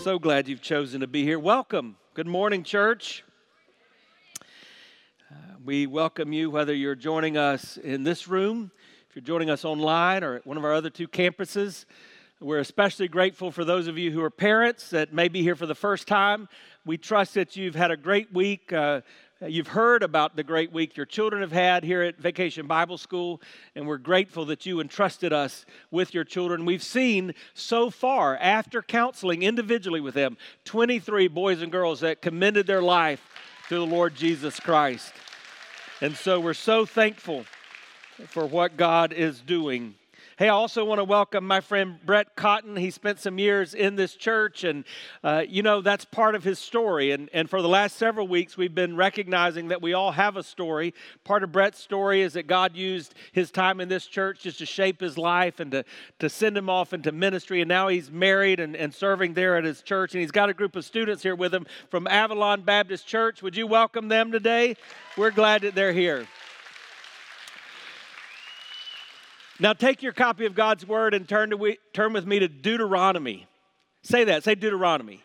So glad you've chosen to be here. Welcome. Good morning, church. Uh, we welcome you whether you're joining us in this room, if you're joining us online, or at one of our other two campuses. We're especially grateful for those of you who are parents that may be here for the first time. We trust that you've had a great week. Uh, Uh, you've heard about the great week your children have had here at Vacation Bible School, and we're grateful that you entrusted us with your children. We've seen so far, after counseling individually with them, 23 boys and girls that commended their life to the Lord Jesus Christ. And so we're so thankful for what God is doing Hey, I also want to welcome my friend Brett Cotton. He spent some years in this church, and uh, you know, that's part of his story. And, and for the last several weeks, we've been recognizing that we all have a story. Part of Brett's story is that God used his time in this church just to shape his life and to, to send him off into ministry. And now he's married and, and serving there at his church. And he's got a group of students here with him from Avalon Baptist Church. Would you welcome them today? We're glad that they're here. Now take your copy of God's word and turn, to we, turn with me to Deuteronomy. Say that, say Deuteronomy.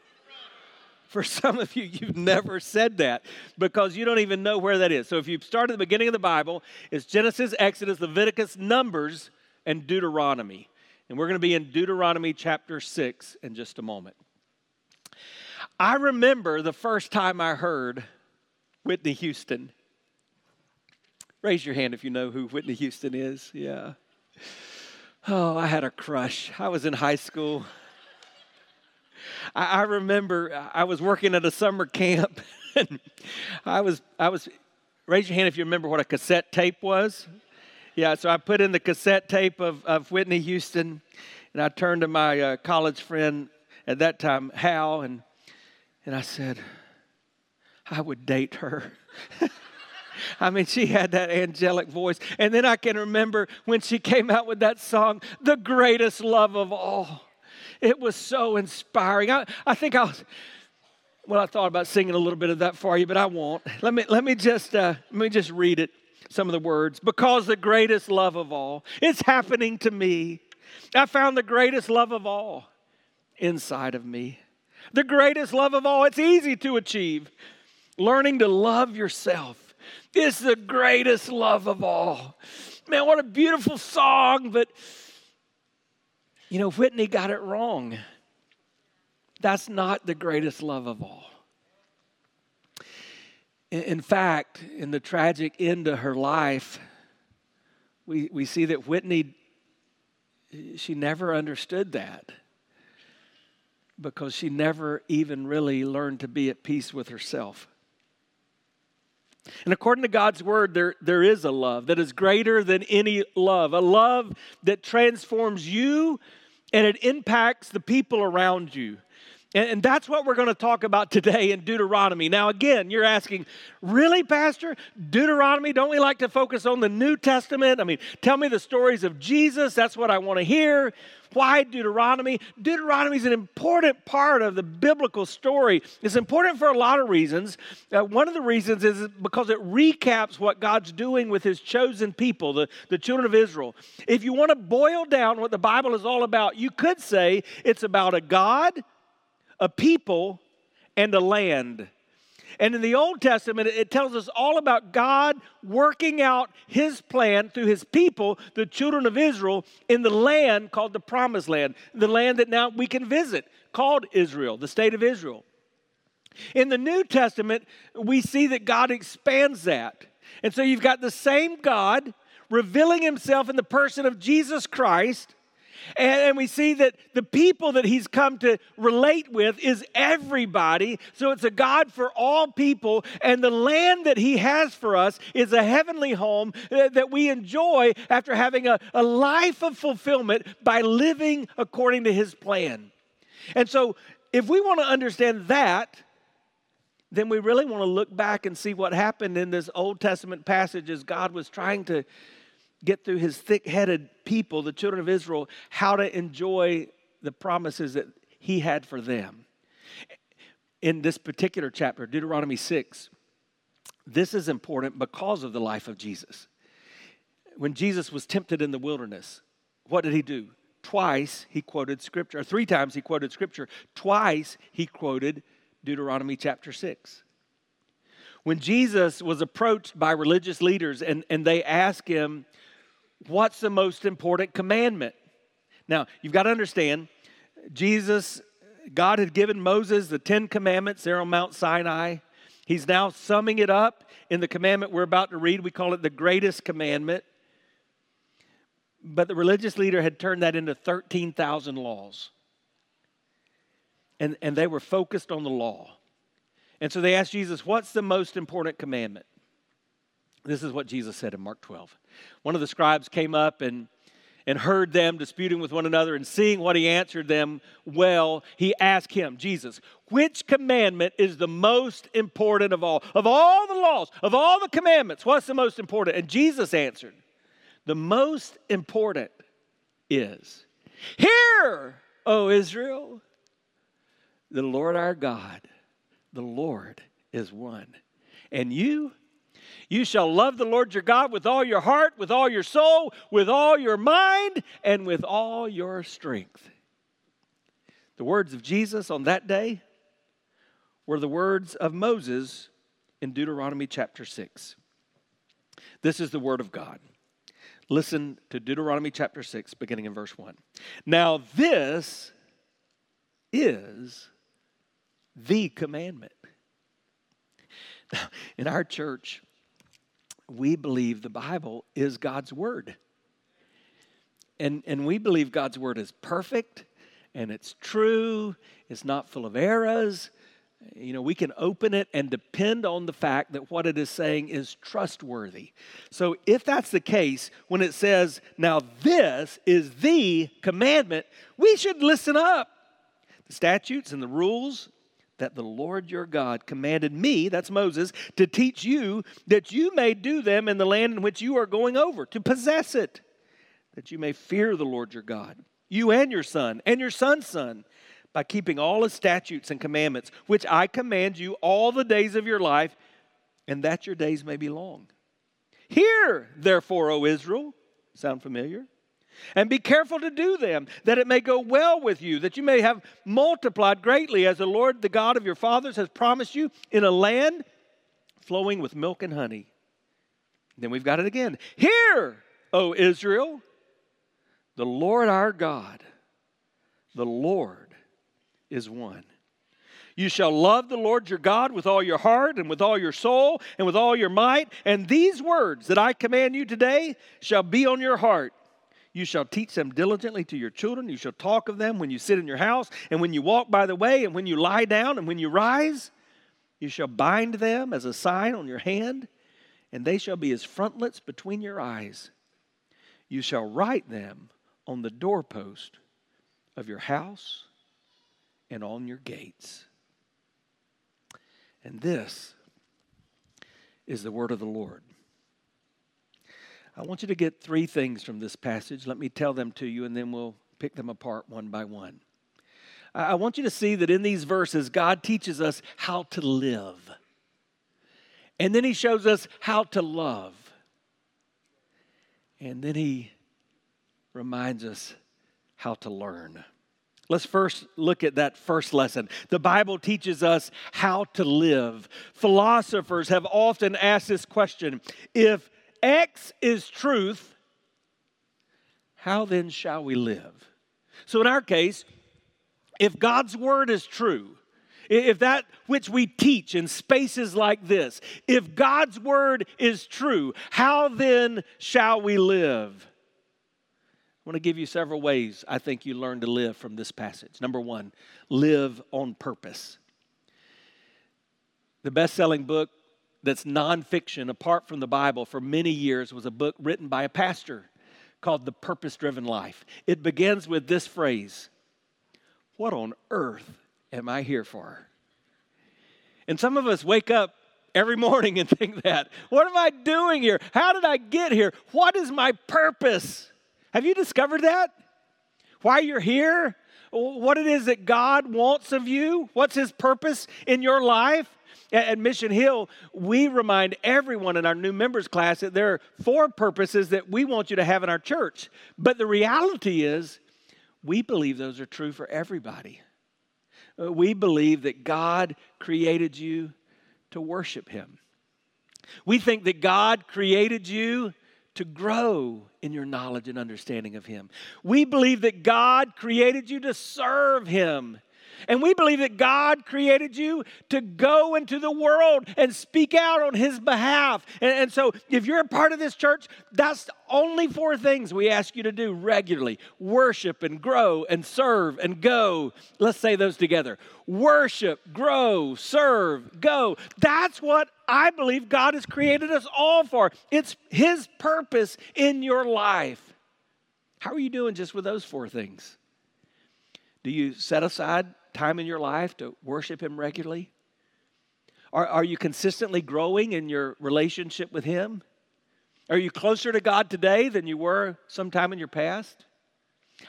For some of you, you've never said that because you don't even know where that is. So if you start at the beginning of the Bible, it's Genesis, Exodus, Leviticus, Numbers, and Deuteronomy. And we're going to be in Deuteronomy chapter 6 in just a moment. I remember the first time I heard Whitney Houston. Raise your hand if you know who Whitney Houston is. Yeah. Oh, I had a crush. I was in high school. I, I remember I was working at a summer camp, and I was I was. Raise your hand if you remember what a cassette tape was. Yeah, so I put in the cassette tape of, of Whitney Houston, and I turned to my uh, college friend at that time, Hal, and and I said, I would date her. I mean, she had that angelic voice. And then I can remember when she came out with that song, The Greatest Love of All. It was so inspiring. I, I think I was, well, I thought about singing a little bit of that for you, but I won't. Let me, let me, just, uh, let me just read it, some of the words. Because the greatest love of all, it's happening to me. I found the greatest love of all inside of me. The greatest love of all, it's easy to achieve. Learning to love yourself is the greatest love of all. Man, what a beautiful song, but you know, Whitney got it wrong. That's not the greatest love of all. In fact, in the tragic end of her life, we, we see that Whitney, she never understood that because she never even really learned to be at peace with herself. And according to God's word, there, there is a love that is greater than any love, a love that transforms you and it impacts the people around you. And, that's what we're going to talk about today in Deuteronomy. Now, again, you're asking, really, Pastor? Deuteronomy? Don't we like to focus on the New Testament? I mean, tell me the stories of Jesus. That's what I want to hear. Why Deuteronomy? Deuteronomy is an important part of the biblical story. It's important for a lot of reasons. Uh, one of the reasons is because it recaps what God's doing with his chosen people, the, the children of Israel. If you want to boil down what the Bible is all about, you could say it's about a God a people, and a land. And in the Old Testament, it tells us all about God working out his plan through his people, the children of Israel, in the land called the Promised Land, the land that now we can visit, called Israel, the state of Israel. In the New Testament, we see that God expands that. And so you've got the same God revealing himself in the person of Jesus Christ and, and, we see that the people that he's come to relate with is everybody. So it's a God for all people. And the land that he has for us is a heavenly home that, we enjoy after having a, a life of fulfillment by living according to his plan. And so if we want to understand that, then we really want to look back and see what happened in this Old Testament passage as God was trying to get through his thick headed people, the children of Israel, how to enjoy the promises that he had for them. In this particular chapter, Deuteronomy 6, this is important because of the life of Jesus. When Jesus was tempted in the wilderness, what did he do? twice he quoted scripture, or three times he quoted scripture. Twice he quoted Deuteronomy chapter 6. When Jesus was approached by religious leaders and, and they asked him, What's the most important commandment? Now, you've got to understand, Jesus, God had given Moses the Ten Commandments there on Mount Sinai. He's now summing it up in the commandment we're about to read. We call it the greatest commandment. But the religious leader had turned that into 13,000 laws. And, and they were focused on the law. And so they asked Jesus, What's the most important commandment? This is what Jesus said in Mark 12. One of the scribes came up and and heard them disputing with one another, and seeing what he answered them well, he asked him, Jesus, which commandment is the most important of all? Of all the laws, of all the commandments, what's the most important? And Jesus answered, The most important is, Hear, O Israel, the Lord our God, the Lord is one. And you, you shall love the Lord your God with all your heart, with all your soul, with all your mind, and with all your strength. The words of Jesus on that day were the words of Moses in Deuteronomy chapter 6. This is the word of God. Listen to Deuteronomy chapter 6, beginning in verse 1. Now, this is the commandment. Now In our church, we believe the Bible is God's Word. And, and we believe God's Word is perfect and it's true, it's not full of errors. You know, we can open it and depend on the fact that what it is saying is trustworthy. So, if that's the case, when it says, now this is the commandment, we should listen up. The statutes and the rules that the Lord your God commanded me, that's Moses, to teach you that you may do them in the land in which you are going over, to possess it, that you may fear the Lord your God, you and your son, and your son's son, by keeping all his statutes and commandments, which I command you all the days of your life, and that your days may be long. Hear, therefore, O Israel, sound familiar? And be careful to do them, that it may go well with you, that you may have multiplied greatly, as the Lord, the God of your fathers, has promised you, in a land flowing with milk and honey. Then we've got it again. Hear, O Israel, the Lord our God, the Lord is one. You shall love the Lord your God with all your heart and with all your soul and with all your might. And these words that I command you today shall be on your heart. You shall teach them diligently to your children. You shall talk of them when you sit in your house, and when you walk by the way, and when you lie down, and when you rise. You shall bind them as a sign on your hand, and they shall be as frontlets between your eyes. You shall write them on the doorpost of your house and on your gates. And this is the word of the Lord. I want you to get three things from this passage. Let me tell them to you, and then we'll pick them apart one by one. I want you to see that in these verses, God teaches us how to live. And then He shows us how to love. And then He reminds us how to learn. Let's first look at that first lesson. The Bible teaches us how to live. Philosophers have often asked this question if X is truth, how then shall we live? So, in our case, if God's word is true, if that which we teach in spaces like this, if God's word is true, how then shall we live? I want to give you several ways I think you learn to live from this passage. Number one, live on purpose. The best selling book that's nonfiction apart from the Bible for many years was a book written by a pastor called The Purpose Driven Life. It begins with this phrase What on earth am I here for? And some of us wake up every morning and think that. What am I doing here? How did I get here? What is my purpose? Have you discovered that? Why you're here? What it is that God wants of you? What's His purpose in your life? At Mission Hill, we remind everyone in our new members class that there are four purposes that we want you to have in our church. But the reality is, we believe those are true for everybody. Uh, we believe that God created you to worship Him. We think that God created you to grow in your knowledge and understanding of Him. We believe that God created you to serve Him and we believe that God created you to go into the world and speak out on His behalf. And, and, so, if you're a part of this church, that's only four things we ask you to do regularly worship and grow and serve and go. Let's say those together worship, grow, serve, go. That's what I believe God has created us all for. It's His purpose in your life. How are you doing just with those four things? Do you set aside time in your life to worship Him regularly? Are, are you consistently growing in your relationship with Him? Are you closer to God today than you were sometime in your past?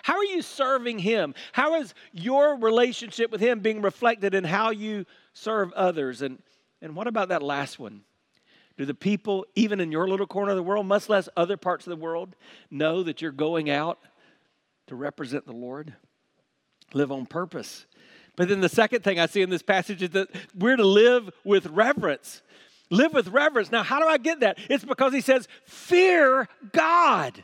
How are you serving Him? How is your relationship with Him being reflected in how you serve others? And, and what about that last one? Do the people, even in your little corner of the world, much less other parts of the world, know that you're going out to represent the Lord? Live on purpose. But then the second thing I see in this passage is that we're to live with reverence. Live with reverence. Now, how do I get that? It's because he says, fear God.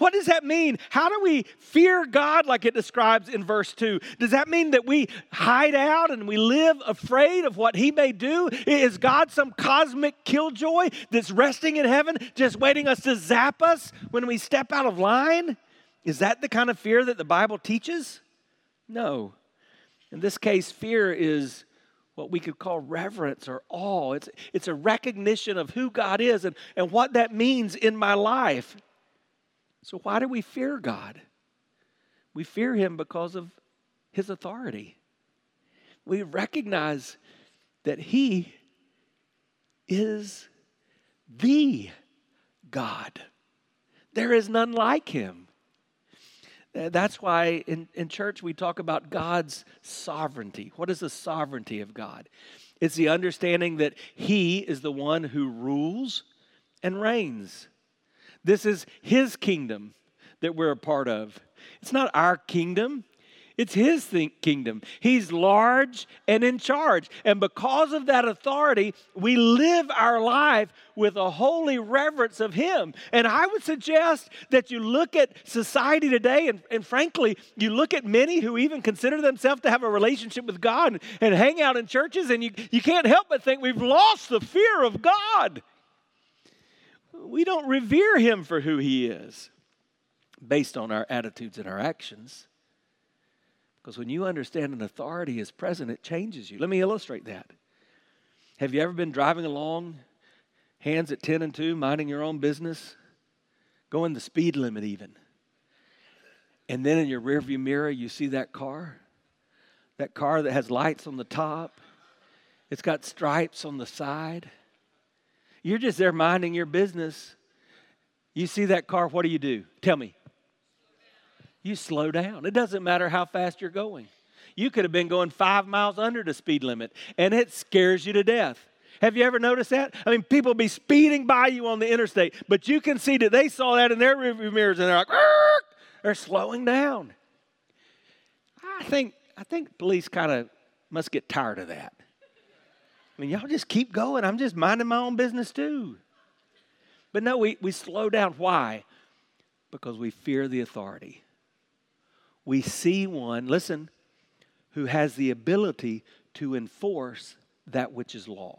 What does that mean? How do we fear God like it describes in verse 2? Does that mean that we hide out and we live afraid of what He may do? Is God some cosmic killjoy that's resting in heaven, just waiting us to zap us when we step out of line? Is that the kind of fear that the Bible teaches? No. In this case, fear is what we could call reverence or awe. It's, it's a recognition of who God is and, and what that means in my life. So, why do we fear God? We fear Him because of His authority. We recognize that He is the God. There is none like Him. Uh, that's why in, in church we talk about God's sovereignty. What is the sovereignty of God? It's the understanding that He is the one who rules and reigns. This is His kingdom that we're a part of. It's not our kingdom, it's his kingdom. He's large and in charge. And because of that authority, we live our life with a holy reverence of him. And I would suggest that you look at society today, and, and frankly, you look at many who even consider themselves to have a relationship with God and, and hang out in churches, and you, you can't help but think we've lost the fear of God. We don't revere him for who he is based on our attitudes and our actions. Because when you understand an authority is present, it changes you. Let me illustrate that. Have you ever been driving along, hands at 10 and 2, minding your own business, going the speed limit even? And then in your rearview mirror, you see that car? That car that has lights on the top, it's got stripes on the side. You're just there minding your business. You see that car, what do you do? Tell me you slow down. It doesn't matter how fast you're going. You could have been going five miles under the speed limit, and it scares you to death. Have you ever noticed that? I mean, people be speeding by you on the interstate, but you can see that they saw that in their rearview mirrors, and they're like, they're slowing down. I think I think police kind of must get tired of that. I mean, y'all just keep going. I'm just minding my own business too. But no, we, we slow down. Why? Because we fear the authority we see one, listen, who has the ability to enforce that which is law.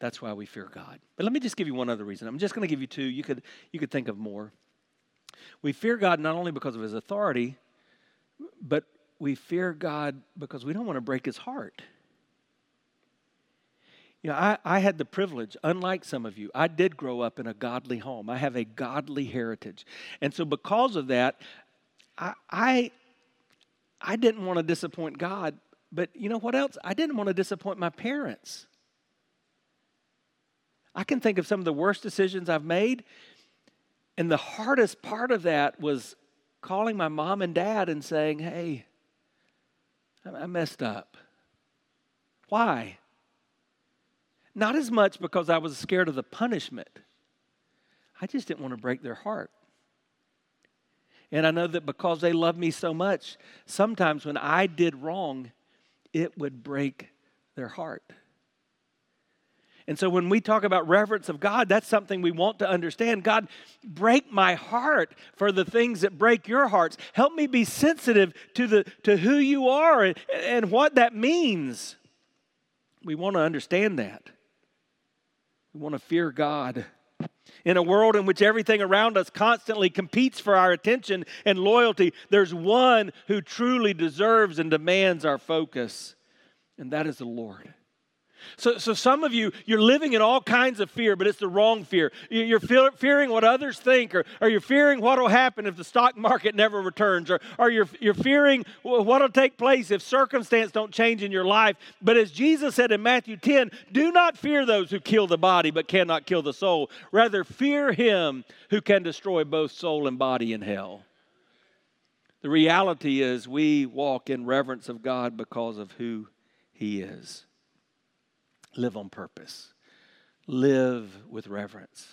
That's why we fear God. But let me just give you one other reason. I'm just going to give you two. You could, you could think of more. We fear God not only because of his authority, but we fear God because we don't want to break his heart. You know, I, I had the privilege, unlike some of you, I did grow up in a godly home. I have a godly heritage. And so, because of that, I, I, I didn't want to disappoint God. But you know what else? I didn't want to disappoint my parents. I can think of some of the worst decisions I've made. And the hardest part of that was calling my mom and dad and saying, hey, I messed up. Why? Not as much because I was scared of the punishment. I just didn't want to break their heart. And I know that because they love me so much, sometimes when I did wrong, it would break their heart. And so when we talk about reverence of God, that's something we want to understand. God, break my heart for the things that break your hearts. Help me be sensitive to, the, to who you are and, and what that means. We want to understand that. We want to fear God. In a world in which everything around us constantly competes for our attention and loyalty, there's one who truly deserves and demands our focus, and that is the Lord. So, so some of you, you're living in all kinds of fear, but it's the wrong fear. You're fearing what others think, or, or you're fearing what will happen if the stock market never returns, or, or you're, you're fearing what will take place if circumstance don't change in your life. But as Jesus said in Matthew 10, do not fear those who kill the body but cannot kill the soul. Rather, fear him who can destroy both soul and body in hell. The reality is, we walk in reverence of God because of who he is live on purpose, live with reverence,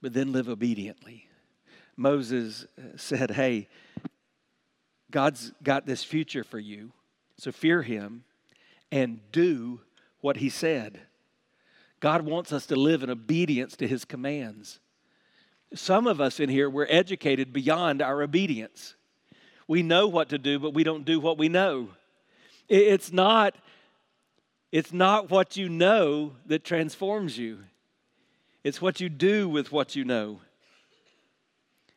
but then live obediently. Moses uh, said, Hey, God's got this future for you, so fear him and do what he said. God wants us to live in obedience to his commands. Some of us in here, we're educated beyond our obedience. We know what to do, but we don't do what we know. It's not it's not what you know that transforms you, it's what you do with what you know.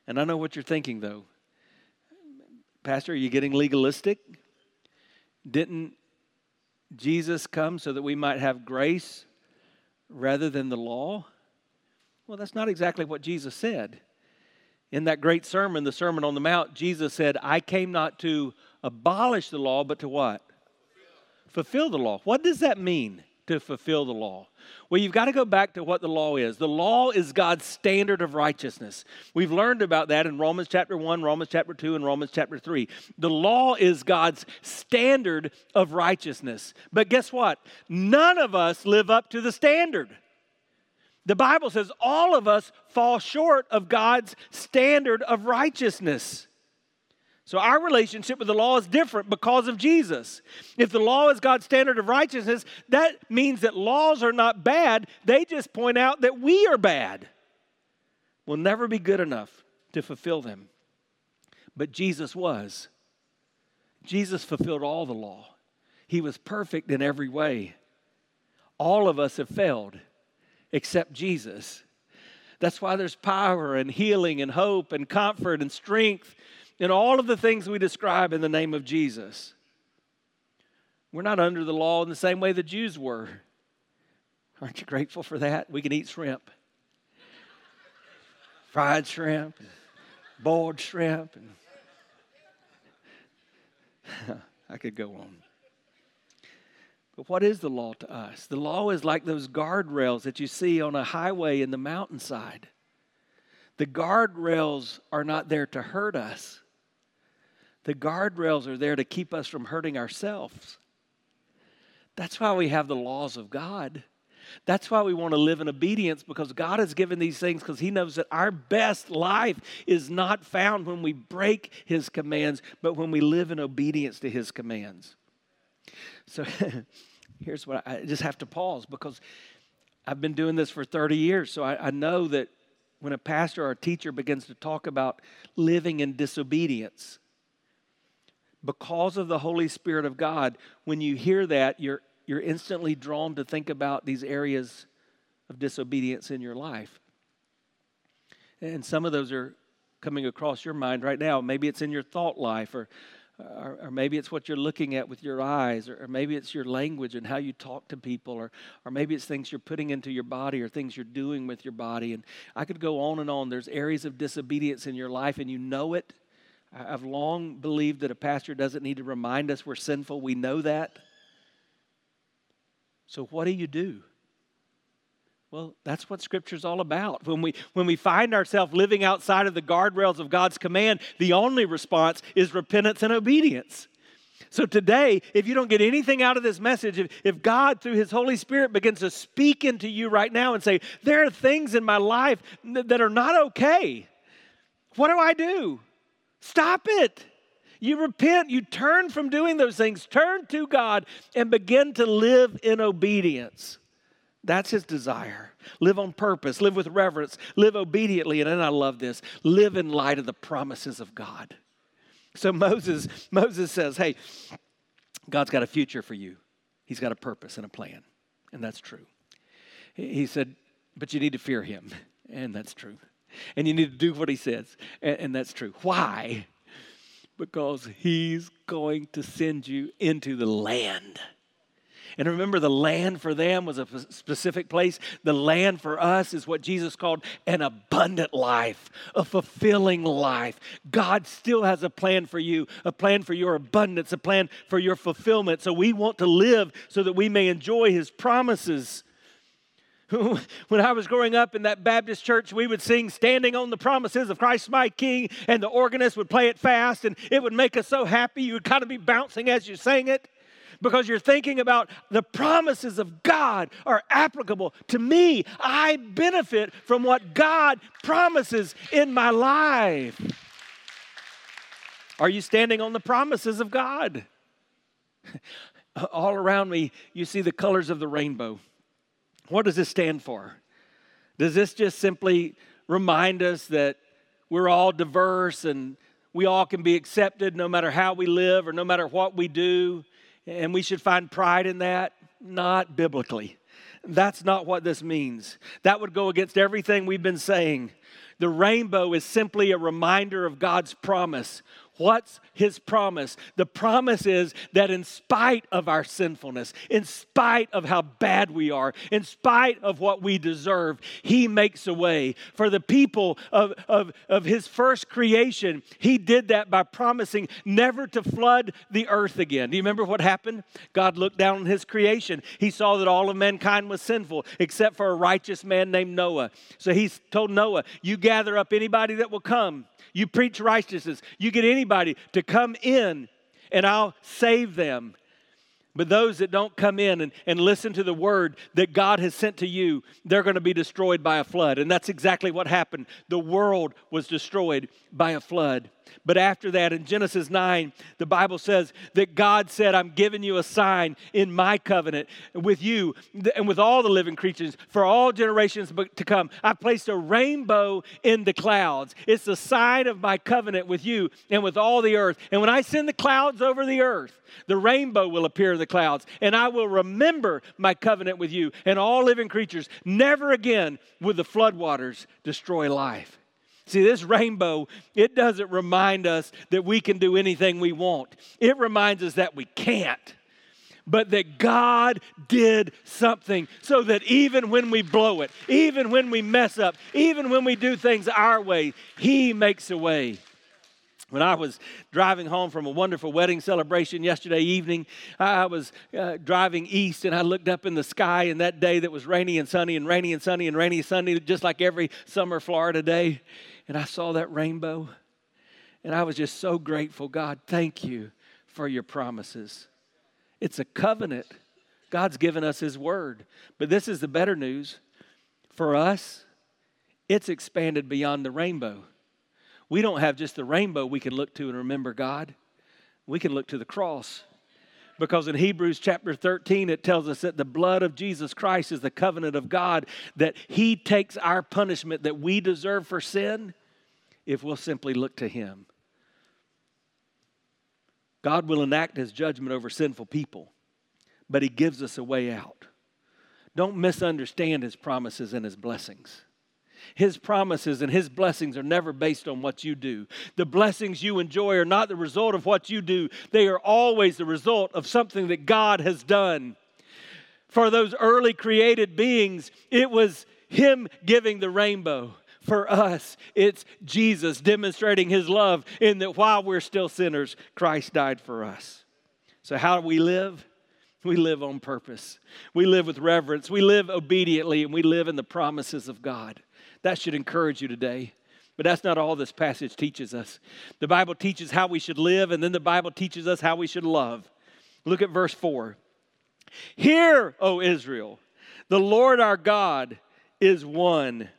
And I know what you're thinking, though. Pastor, are you getting legalistic? Didn't Jesus come so that we might have grace rather than the law? Well, that's not exactly what Jesus said. In that great sermon, the Sermon on the Mount, Jesus said, I came not to abolish the law, but to what? Fulfill the law. What does that mean to fulfill the law? Well, you've got to go back to what the law is. The law is God's standard of righteousness. We've learned about that in Romans chapter 1, Romans chapter 2, and Romans chapter 3. The law is God's standard of righteousness. But guess what? None of us live up to the standard. The Bible says all of us fall short of God's standard of righteousness. So our relationship with the law is different because of Jesus. If the law is God's standard of righteousness, that means that laws are not bad. They just point out that we are bad. We'll never be good enough to fulfill them. But Jesus was. Jesus fulfilled all the law. He was perfect in every way. All of us have failed except Jesus. That's why there's power and healing and hope and comfort and strength in all of the things we describe in the name of Jesus. We're not under the law in the same way the Jews were. Aren't you grateful for that? We can eat shrimp, fried shrimp, boiled shrimp, and I could go on. But what is the law to us? The law is like those guardrails that you see on a highway in the mountainside. The guardrails are not there to hurt us, the guardrails are there to keep us from hurting ourselves. That's why we have the laws of God. That's why we want to live in obedience because God has given these things because He knows that our best life is not found when we break His commands, but when we live in obedience to His commands. So here's what I, just have to pause because I've been doing this for 30 years, so I, I know that when a pastor or a teacher begins to talk about living in disobedience, because of the Holy Spirit of God, when you hear that, you're, you're instantly drawn to think about these areas of disobedience in your life. And some of those are coming across your mind right now. Maybe it's in your thought life, or, or, or maybe it's what you're looking at with your eyes, or, or, maybe it's your language and how you talk to people, or, or maybe it's things you're putting into your body or things you're doing with your body. And I could go on and on. There's areas of disobedience in your life, and you know it I've long believed that a pastor doesn't need to remind us we're sinful. We know that. So, what do you do? Well, that's what Scripture's all about. When we, when we find ourselves living outside of the guardrails of God's command, the only response is repentance and obedience. So today, if you don't get anything out of this message, if, if God, through His Holy Spirit, begins to speak into you right now and say, There are things in my life that are not okay, What do I do? Stop it. You repent, you turn from doing those things, turn to God, and begin to live in obedience. That's his desire. Live on purpose, live with reverence, live obediently, and then I love this live in light of the promises of God. So Moses, Moses says, Hey, God's got a future for you. He's got a purpose and a plan. And that's true. He said, But you need to fear him. And that's true. And you need to do what he says. And, and that's true. Why? Because he's going to send you into the land and remember, the land for them was a specific place. The land for us is what Jesus called an abundant life, a fulfilling life. God still has a plan for you, a plan for your abundance, a plan for your fulfillment. So we want to live so that we may enjoy His promises. when I was growing up in that Baptist church, we would sing Standing on the Promises of Christ my King, and the organist would play it fast, and it would make us so happy. You would kind of be bouncing as you sang it because you're thinking about the promises of God are applicable to me. I benefit from what God promises in my life. Are you standing on the promises of God? All around me, you see the colors of the rainbow. What does this stand for? Does this just simply remind us that we're all diverse and we all can be accepted no matter how we live or no matter what we do? and we should find pride in that? Not biblically. That's not what this means. That would go against everything we've been saying. The rainbow is simply a reminder of God's promise. What's his promise? The promise is that in spite of our sinfulness, in spite of how bad we are, in spite of what we deserve, he makes a way. For the people of, of, of his first creation, he did that by promising never to flood the earth again. Do you remember what happened? God looked down on his creation. He saw that all of mankind was sinful except for a righteous man named Noah. So he told Noah, You gather up anybody that will come you preach righteousness. You get anybody to come in, and I'll save them. But those that don't come in and, and listen to the word that God has sent to you, they're going to be destroyed by a flood. And that's exactly what happened. The world was destroyed by a flood. But after that, in Genesis 9, the Bible says that God said, I'm giving you a sign in my covenant with you and with all the living creatures for all generations to come. I placed a rainbow in the clouds. It's a sign of my covenant with you and with all the earth. And when I send the clouds over the earth, the rainbow will appear in the clouds, and I will remember my covenant with you and all living creatures. Never again will the floodwaters destroy life. See, this rainbow, it doesn't remind us that we can do anything we want, it reminds us that we can't. But that God did something so that even when we blow it, even when we mess up, even when we do things our way, He makes a way. When I was driving home from a wonderful wedding celebration yesterday evening, I was uh, driving east and I looked up in the sky, and that day that was rainy and sunny and rainy and sunny and rainy and sunny, just like every summer Florida day and I saw that rainbow. And I was just so grateful. God, thank you for your promises. It's a covenant. God's given us His word. But this is the better news. For us, it's expanded beyond the rainbow. We don't have just the rainbow we can look to and remember God, we can look to the cross. Because in Hebrews chapter 13, it tells us that the blood of Jesus Christ is the covenant of God, that He takes our punishment that we deserve for sin if we'll simply look to Him. God will enact His judgment over sinful people, but He gives us a way out. Don't misunderstand His promises and His blessings. His promises and His blessings are never based on what you do. The blessings you enjoy are not the result of what you do, they are always the result of something that God has done. For those early created beings, it was Him giving the rainbow. For us, it's Jesus demonstrating his love in that while we're still sinners, Christ died for us. So, how do we live? We live on purpose. We live with reverence. We live obediently, and we live in the promises of God. That should encourage you today. But that's not all this passage teaches us. The Bible teaches how we should live, and then the Bible teaches us how we should love. Look at verse 4. Hear, O Israel, the Lord our God is one.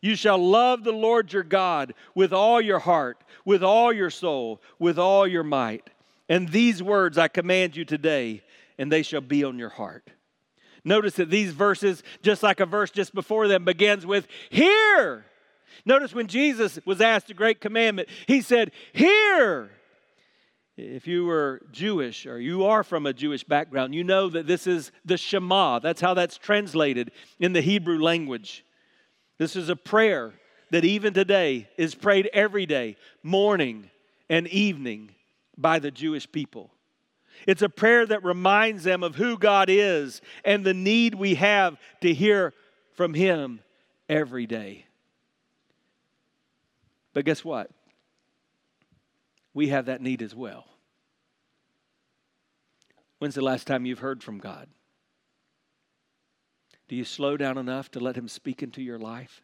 You shall love the Lord your God with all your heart, with all your soul, with all your might. And these words I command you today, and they shall be on your heart. Notice that these verses, just like a verse just before them, begins with, Hear. Notice when Jesus was asked a great commandment, he said, Hear. If you were Jewish or you are from a Jewish background, you know that this is the Shema. That's how that's translated in the Hebrew language. This is a prayer that even today is prayed every day, morning and evening, by the Jewish people. It's a prayer that reminds them of who God is and the need we have to hear from Him every day. But guess what? We have that need as well. When's the last time you've heard from God? Do you slow down enough to let Him speak into your life?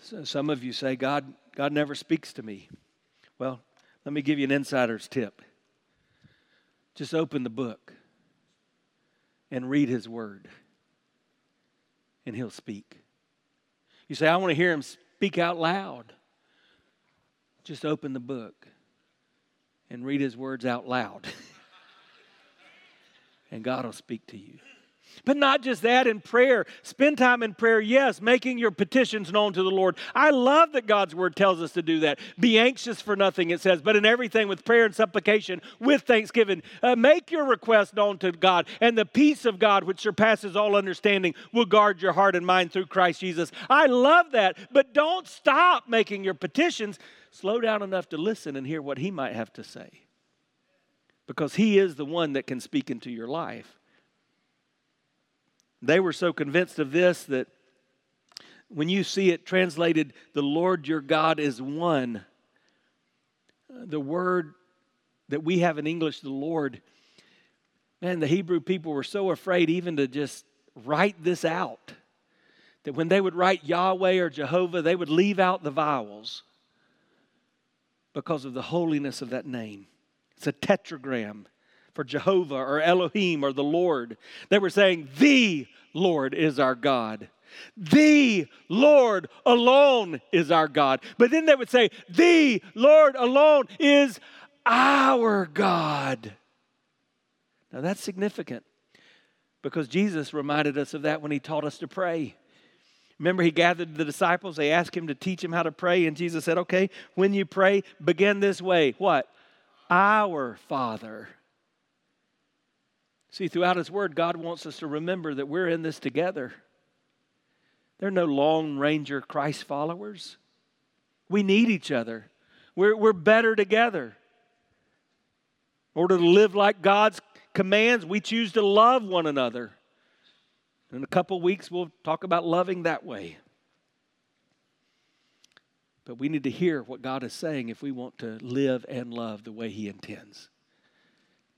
So some of you say, God, God never speaks to me. Well, let me give you an insider's tip. Just open the book and read His Word, and He'll speak. You say, I want to hear Him speak out loud. Just open the book and read His words out loud, and God will speak to you. But not just that, in prayer. Spend time in prayer, yes, making your petitions known to the Lord. I love that God's word tells us to do that. Be anxious for nothing, it says, but in everything with prayer and supplication, with thanksgiving. Uh, make your request known to God, and the peace of God, which surpasses all understanding, will guard your heart and mind through Christ Jesus. I love that, but don't stop making your petitions. Slow down enough to listen and hear what He might have to say. Because He is the one that can speak into your life. They were so convinced of this that when you see it translated, the Lord your God is one, the word that we have in English, the Lord, man, the Hebrew people were so afraid even to just write this out that when they would write Yahweh or Jehovah, they would leave out the vowels because of the holiness of that name. It's a tetragram for Jehovah or Elohim or the Lord. They were saying, The Lord is our God. The Lord alone is our God. But then they would say, The Lord alone is our God. Now that's significant because Jesus reminded us of that when he taught us to pray. Remember, he gathered the disciples, they asked him to teach him how to pray, and Jesus said, Okay, when you pray, begin this way. What? Our Father See, throughout His Word, God wants us to remember that we're in this together. There are no Lone Ranger Christ followers. We need each other. We're, we're better together. In order to live like God's commands, we choose to love one another. In a couple weeks, we'll talk about loving that way. But we need to hear what God is saying if we want to live and love the way He intends.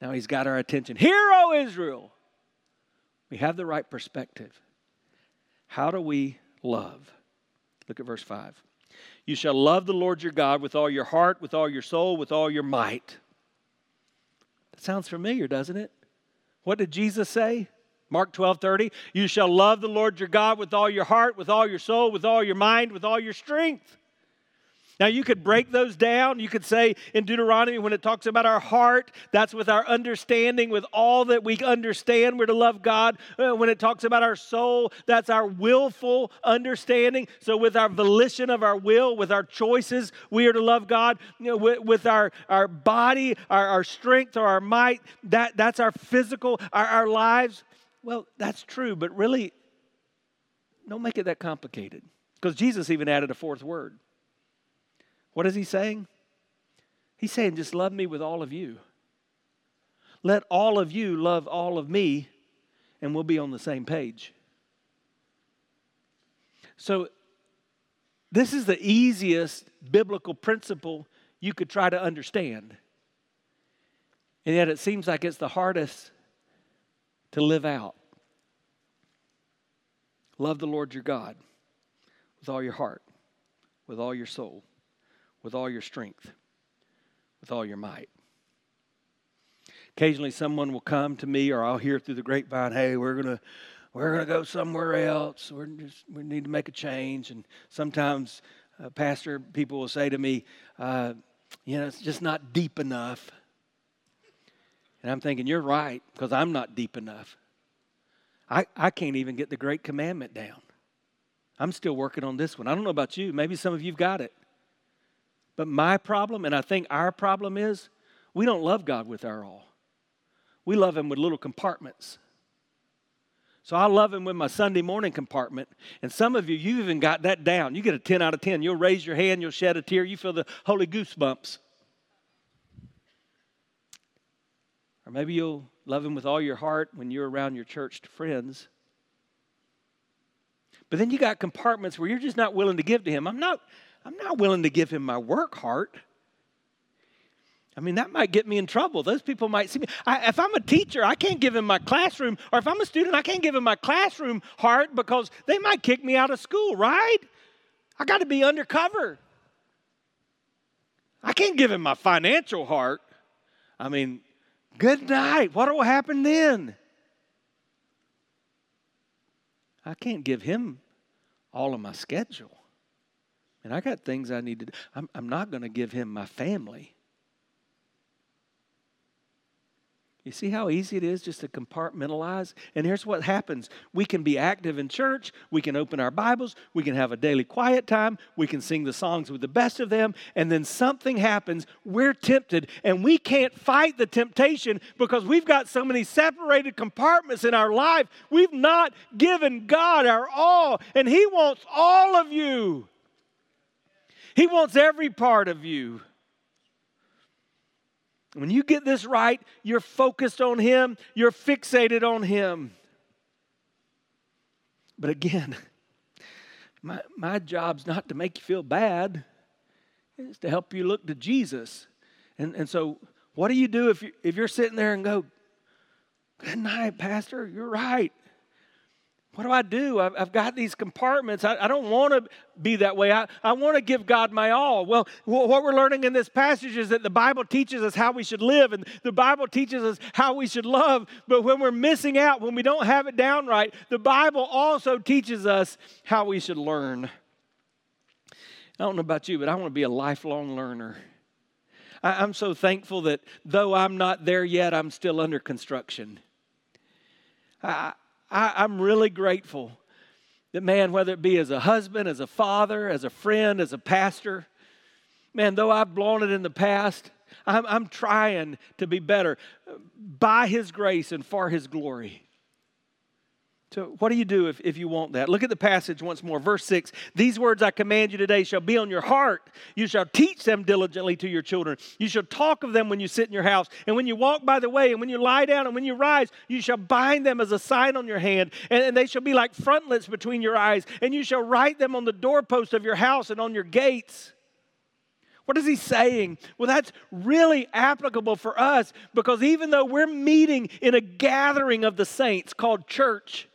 Now he's got our attention. Hear, O Israel! We have the right perspective. How do we love? Look at verse 5. You shall love the Lord your God with all your heart, with all your soul, with all your might. That sounds familiar, doesn't it? What did Jesus say? Mark 12 30. You shall love the Lord your God with all your heart, with all your soul, with all your mind, with all your strength. Now, you could break those down. You could say in Deuteronomy, when it talks about our heart, that's with our understanding, with all that we understand, we're to love God. Uh, when it talks about our soul, that's our willful understanding. So, with our volition of our will, with our choices, we are to love God. You know, with, with, our, our body, our, our strength, or our might, that, that's our physical, our, our lives. Well, that's true, but really, don't make it that complicated. Because Jesus even added a fourth word. What is he saying? He's saying, just love me with all of you. Let all of you love all of me, and we'll be on the same page. So, this is the easiest biblical principle you could try to understand. And yet, it seems like it's the hardest to live out. Love the Lord your God with all your heart, with all your soul with all your strength, with all your might. Occasionally, someone will come to me, or I'll hear through the grapevine, hey, we're to we're going to go somewhere else. We're just, we need to make a change. And sometimes, uh, Pastor, people will say to me, uh, you know, it's just not deep enough. And I'm thinking, you're right, because I'm not deep enough. I, I can't even get the Great Commandment down. I'm still working on this one. I don't know about you. Maybe some of you've got it. But my problem, and I think our problem is, we don't love God with our all. We love Him with little compartments. So I love Him with my Sunday morning compartment. And some of you, you even got that down. You get a 10 out of 10. You'll raise your hand, you'll shed a tear, you feel the holy goosebumps. Or maybe you'll love Him with all your heart when you're around your church friends. But then you got compartments where you're just not willing to give to Him. I'm not, I'm not willing to give Him my work heart. I mean, that might get me in trouble. Those people might see me. I, if I'm a teacher, I can't give him my classroom, or if I'm a student, I can't give him my classroom heart because they might kick me out of school, right? I got to be undercover. I can't give him my financial heart. I mean, good night. What will happen then? I can't give him all of my schedule. And I got things I need to do. I'm, I'm not going to give him my family. You see how easy it is just to compartmentalize? And here's what happens we can be active in church, we can open our Bibles, we can have a daily quiet time, we can sing the songs with the best of them, and then something happens. We're tempted, and we can't fight the temptation because we've got so many separated compartments in our life. We've not given God our all, and He wants all of you, He wants every part of you. When you get this right, you're focused on Him, you're fixated on Him. But again, my, my job's not to make you feel bad, it's to help you look to Jesus. And, and so, what do you do if, you, if you're sitting there and go, Good night, Pastor, you're right what do I do? I've, I've got these compartments. I, I don't want to be that way. I, I want to give God my all. Well, what we're learning in this passage is that the Bible teaches us how we should live and the Bible teaches us how we should love. But when we're missing out, when we don't have it down right, the Bible also teaches us how we should learn. I don't know about you, but I want to be a lifelong learner. I, I'm so thankful that though I'm not there yet, I'm still under construction. I, I, am really grateful that, man, whether it be as a husband, as a father, as a friend, as a pastor, man, though I've blown it in the past, I'm, I'm trying to be better by His grace and for His glory. So, what do you do if, if you want that? Look at the passage once more. Verse 6 These words I command you today shall be on your heart. You shall teach them diligently to your children. You shall talk of them when you sit in your house, and when you walk by the way, and when you lie down, and when you rise. You shall bind them as a sign on your hand, and, and they shall be like frontlets between your eyes, and you shall write them on the doorpost of your house and on your gates. What is he saying? Well, that's really applicable for us because even though we're meeting in a gathering of the saints called church,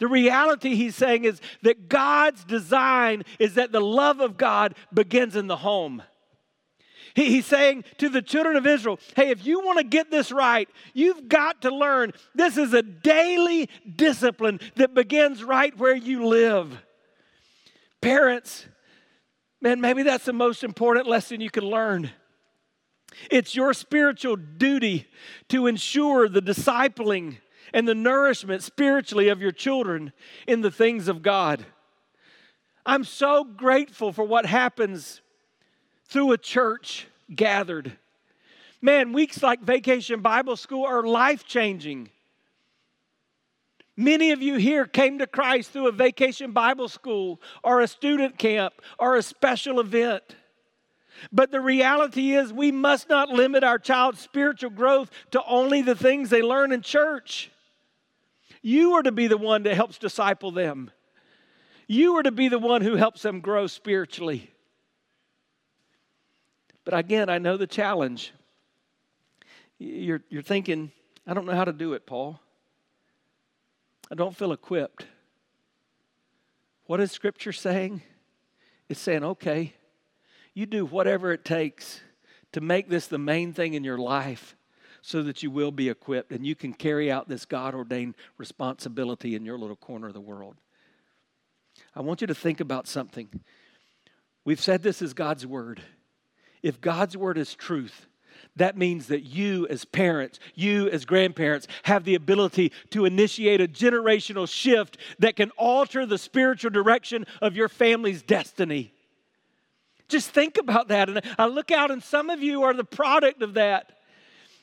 the reality he's saying is that God's design is that the love of God begins in the home. he's saying to the children of Israel, hey, if you want to get this right, you've got to learn this is a daily discipline that begins right where you live. Parents, man, maybe that's the most important lesson you can learn. It's your spiritual duty to ensure the discipling and the nourishment spiritually of your children in the things of God. I'm so grateful for what happens through a church gathered. Man, weeks like Vacation Bible School are life changing. Many of you here came to Christ through a vacation Bible school or a student camp or a special event. But the reality is, we must not limit our child's spiritual growth to only the things they learn in church. You are to be the one that helps disciple them. You are to be the one who helps them grow spiritually. But again, I know the challenge. You're, you're thinking, I don't know how to do it, Paul. I don't feel equipped. What is Scripture saying? It's saying, okay, you do whatever it takes to make this the main thing in your life so that you will be equipped and you can carry out this God ordained responsibility in your little corner of the world. I want you to think about something. We've said this is God's word. If God's word is truth, that means that you, as parents, you, as grandparents, have the ability to initiate a generational shift that can alter the spiritual direction of your family's destiny. Just think about that. And I look out, and some of you are the product of that.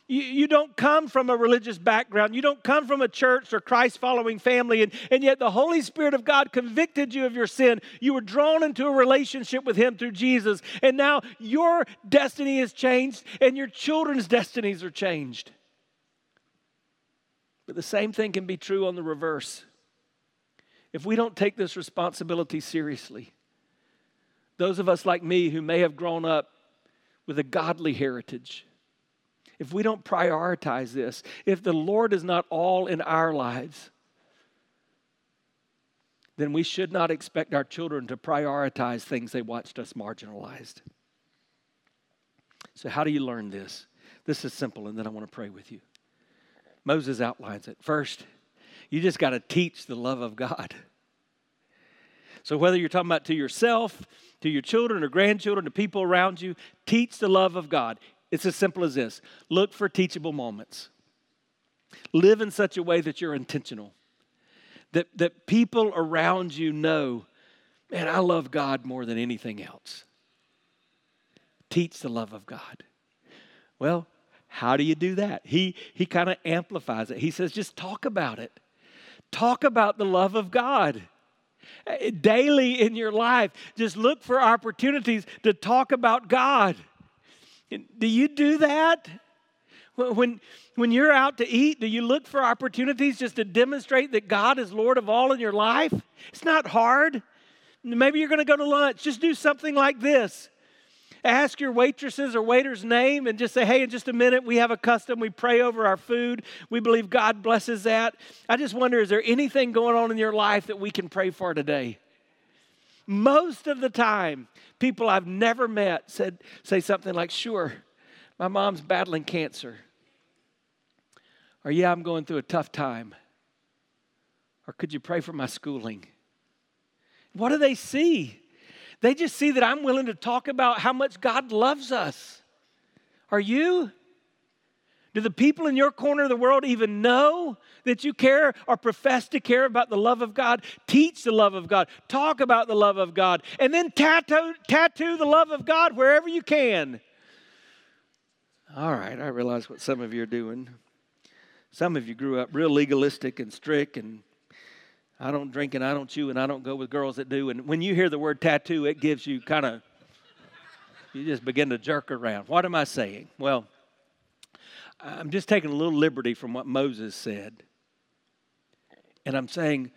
You, you don't come from a religious background. You don't come from a church or Christ following family, and, and yet the Holy Spirit of God convicted you of your sin. You were drawn into a relationship with Him through Jesus, and now your destiny is changed, and your children's destinies are changed. But the same thing can be true on the reverse. If we don't take this responsibility seriously, those of us like me who may have grown up with a godly heritage, if we don't prioritize this, if the Lord is not all in our lives, then we should not expect our children to prioritize things they watched us marginalized. So, how do you learn this? This is simple, and then I want to pray with you. Moses outlines it. First, you just got to teach the love of God. So, whether you're talking about to yourself, to your children or grandchildren, to people around you, teach the love of God. It's as simple as this look for teachable moments. Live in such a way that you're intentional, that, that people around you know, man, I love God more than anything else. Teach the love of God. Well, how do you do that? He, he kind of amplifies it. He says, just talk about it. Talk about the love of God eh, daily in your life. Just look for opportunities to talk about God. Do you do that? When, when you're out to eat, do you look for opportunities just to demonstrate that God is Lord of all in your life? It's not hard. Maybe you're going to go to lunch. Just do something like this. Ask your waitresses or waiter's name and just say, hey, in just a minute, we have a custom. We pray over our food. We believe God blesses that. I just wonder, is there anything going on in your life that we can pray for today? Most of the time, people I've never met said, say something like, Sure, my mom's battling cancer. Or, yeah, I'm going through a tough time. Or, could you pray for my schooling? What do they see? They just see that I'm willing to talk about how much God loves us. Are you? Do the people in your corner of the world even know that you care or profess to care about the love of God? Teach the love of God. Talk about the love of God. And then tattoo, tattoo the love of God wherever you can. All right, I realize what some of you are doing. Some of you grew up real legalistic and strict and I don't drink and I don't chew and I don't go with girls that do. And when you hear the word tattoo, it gives you kind of, you just begin to jerk around. What am I saying? Well, I'm just taking a little liberty from what Moses said. And I'm saying,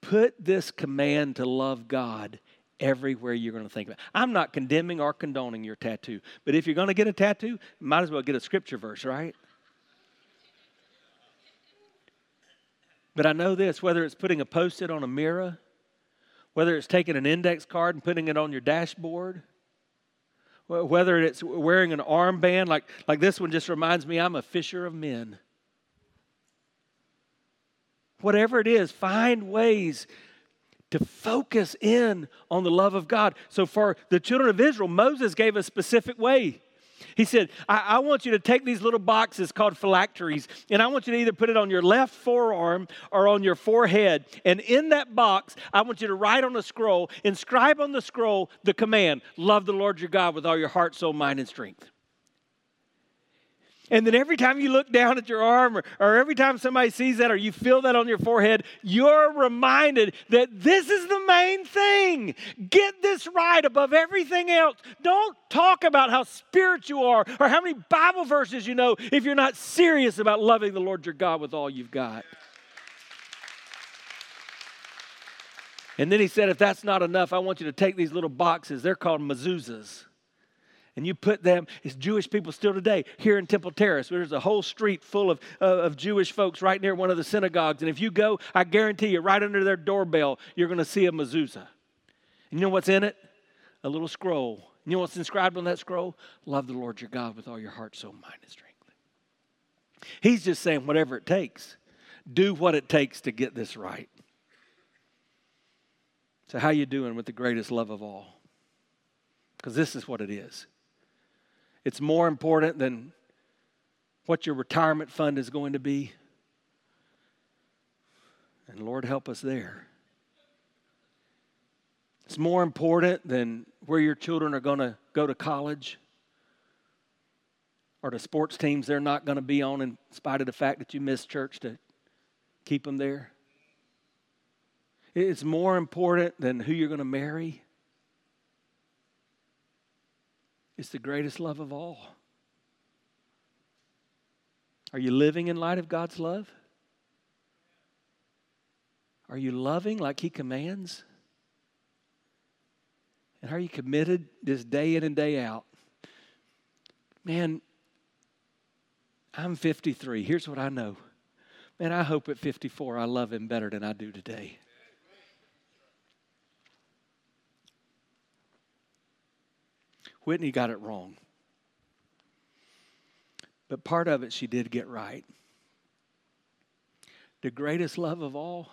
put this command to love God everywhere you're going to think about. It. I'm not condemning or condoning your tattoo, but if you're going to get a tattoo, might as well get a scripture verse, right? But I know this whether it's putting a post it on a mirror, whether it's taking an index card and putting it on your dashboard, whether it's wearing an armband, like, like this one just reminds me I'm a fisher of men. Whatever it is, find ways to focus in on the love of God. So, for the children of Israel, Moses gave a specific way. He said, I, I, want you to take these little boxes called phylacteries, and I want you to either put it on your left forearm or on your forehead. And in that box, I want you to write on a scroll, inscribe on the scroll the command love the Lord your God with all your heart, soul, mind, and strength. And then every time you look down at your arm, or, or, every time somebody sees that, or you feel that on your forehead, you're reminded that this is the main thing. Get this right above everything else. Don't talk about how spiritual you are or how many Bible verses you know if you're not serious about loving the Lord your God with all you've got. And then he said, if that's not enough, I want you to take these little boxes. They're called mezuzahs and you put them, it's Jewish people still today, here in Temple Terrace. There's a whole street full of, uh, of Jewish folks right near one of the synagogues. And if you go, I guarantee you, right under their doorbell, you're going to see a mezuzah. And you know what's in it? A little scroll. You know what's inscribed on that scroll? Love the Lord your God with all your heart, soul, mind, and strength. He's just saying, whatever it takes, do what it takes to get this right. So, how you doing with the greatest love of all? Because this is what it is. It's more important than what your retirement fund is going to be. And Lord, help us there. It's more important than where your children are going to go to college or the sports teams they're not going to be on in spite of the fact that you miss church to keep them there. It's more important than who you're going to marry. It's the greatest love of all. Are you living in light of God's love? Are you loving like He commands? And are you committed this day in and day out? Man, I'm 53. Here's what I know. Man, I hope at 54 I love Him better than I do today. Whitney got it wrong. But part of it she did get right. The greatest love of all,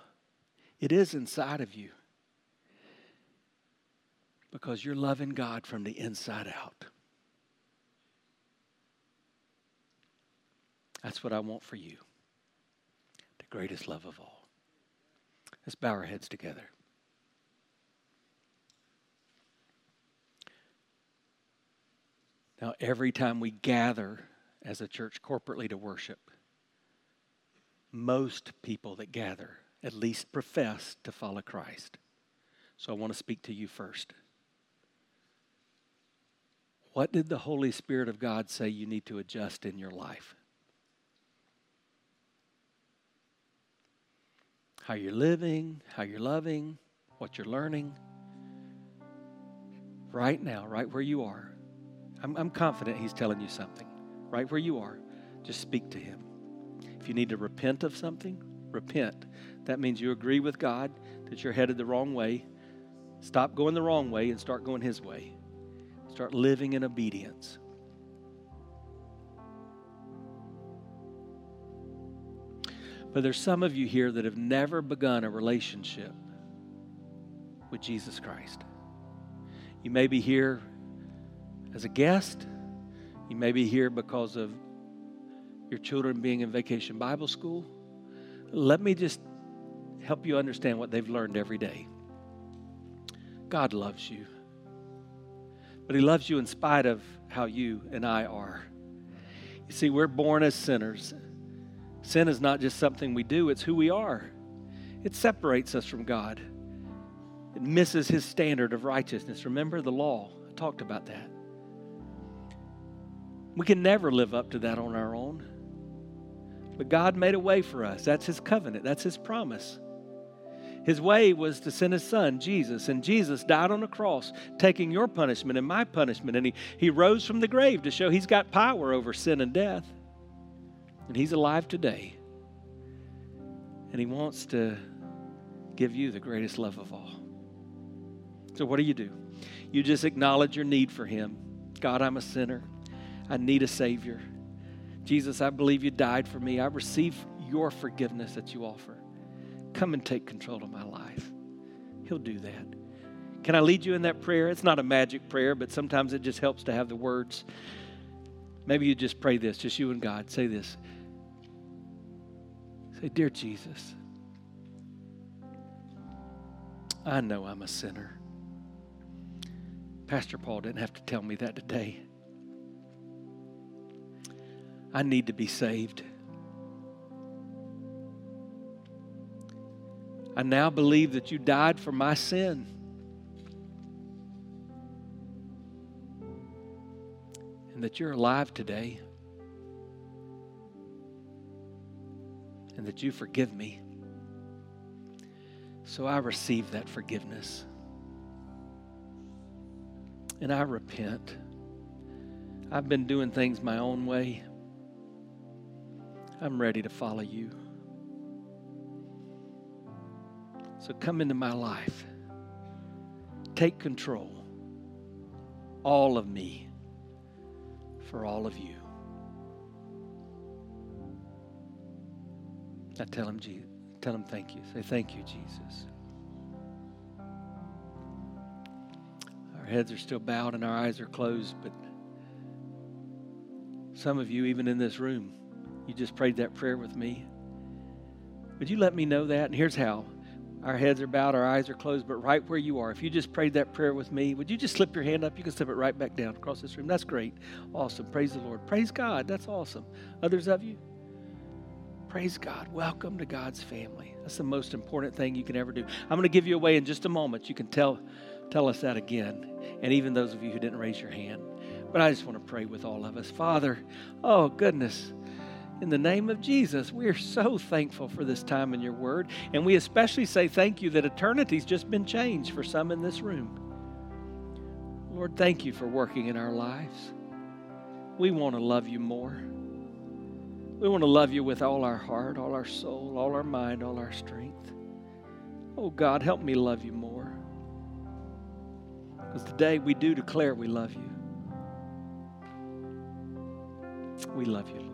it is inside of you because you're loving God from the inside out. That's what I want for you. The greatest love of all. Let's bow our heads together. Now, every time we gather as a church corporately to worship, most people that gather at least profess to follow Christ. So I want to speak to you first. What did the Holy Spirit of God say you need to adjust in your life? How you're living, how you're loving, what you're learning. Right now, right where you are. I'm, I'm confident He's telling you something. Right where you are, just speak to Him. If you need to repent of something, repent. That means you agree with God that you're headed the wrong way. Stop going the wrong way and start going His way. Start living in obedience. But there's some of you here that have never begun a relationship with Jesus Christ. You may be here as a guest, you may be here because of your children being in vacation Bible school. Let me just help you understand what they've learned every day. God loves you but He loves you in spite of how you and I are. You see, we're born as sinners. Sin is not just something we do, it's who we are. It separates us from God, it misses His standard of righteousness. Remember the law? I talked about that. We can never live up to that on our own. But God made a way for us. That's His covenant, that's His promise. His way was to send his son, Jesus. And Jesus died on the cross, taking your punishment and my punishment. And he, he rose from the grave to show he's got power over sin and death. And he's alive today. And he wants to give you the greatest love of all. So, what do you do? You just acknowledge your need for him. God, I'm a sinner. I need a Savior. Jesus, I believe you died for me. I receive your forgiveness that you offer. Come and take control of my life. He'll do that. Can I lead you in that prayer? It's not a magic prayer, but sometimes it just helps to have the words. Maybe you just pray this, just you and God. Say this. Say, Dear Jesus, I know I'm a sinner. Pastor Paul didn't have to tell me that today. I need to be saved. I now believe that you died for my sin. And that you're alive today. And that you forgive me. So I receive that forgiveness. And I repent. I've been doing things my own way. I'm ready to follow you. So come into my life. Take control. All of me for all of you. Now tell him, Jesus. Tell him thank you. Say thank you, Jesus. Our heads are still bowed and our eyes are closed, but some of you, even in this room, you just prayed that prayer with me. Would you let me know that? And here's how. Our heads are bowed, our eyes are closed, but right where you are, if you just prayed that prayer with me, would you just slip your hand up? You can slip it right back down across this room. That's great. Awesome. Praise the Lord. Praise God. That's awesome. Others of you? Praise God. Welcome to God's family. That's the most important thing you can ever do. I'm going to give you away in just a moment. You can tell, tell us that again. And even those of you who didn't raise your hand. But I just want to pray with all of us. Father, oh goodness. In the name of Jesus, we are so thankful for this time in your word. And we especially say thank you that eternity's just been changed for some in this room. Lord, thank you for working in our lives. We want to love you more. We want to love you with all our heart, all our soul, all our mind, all our strength. Oh God, help me love you more. Because today we do declare we love you. We love you.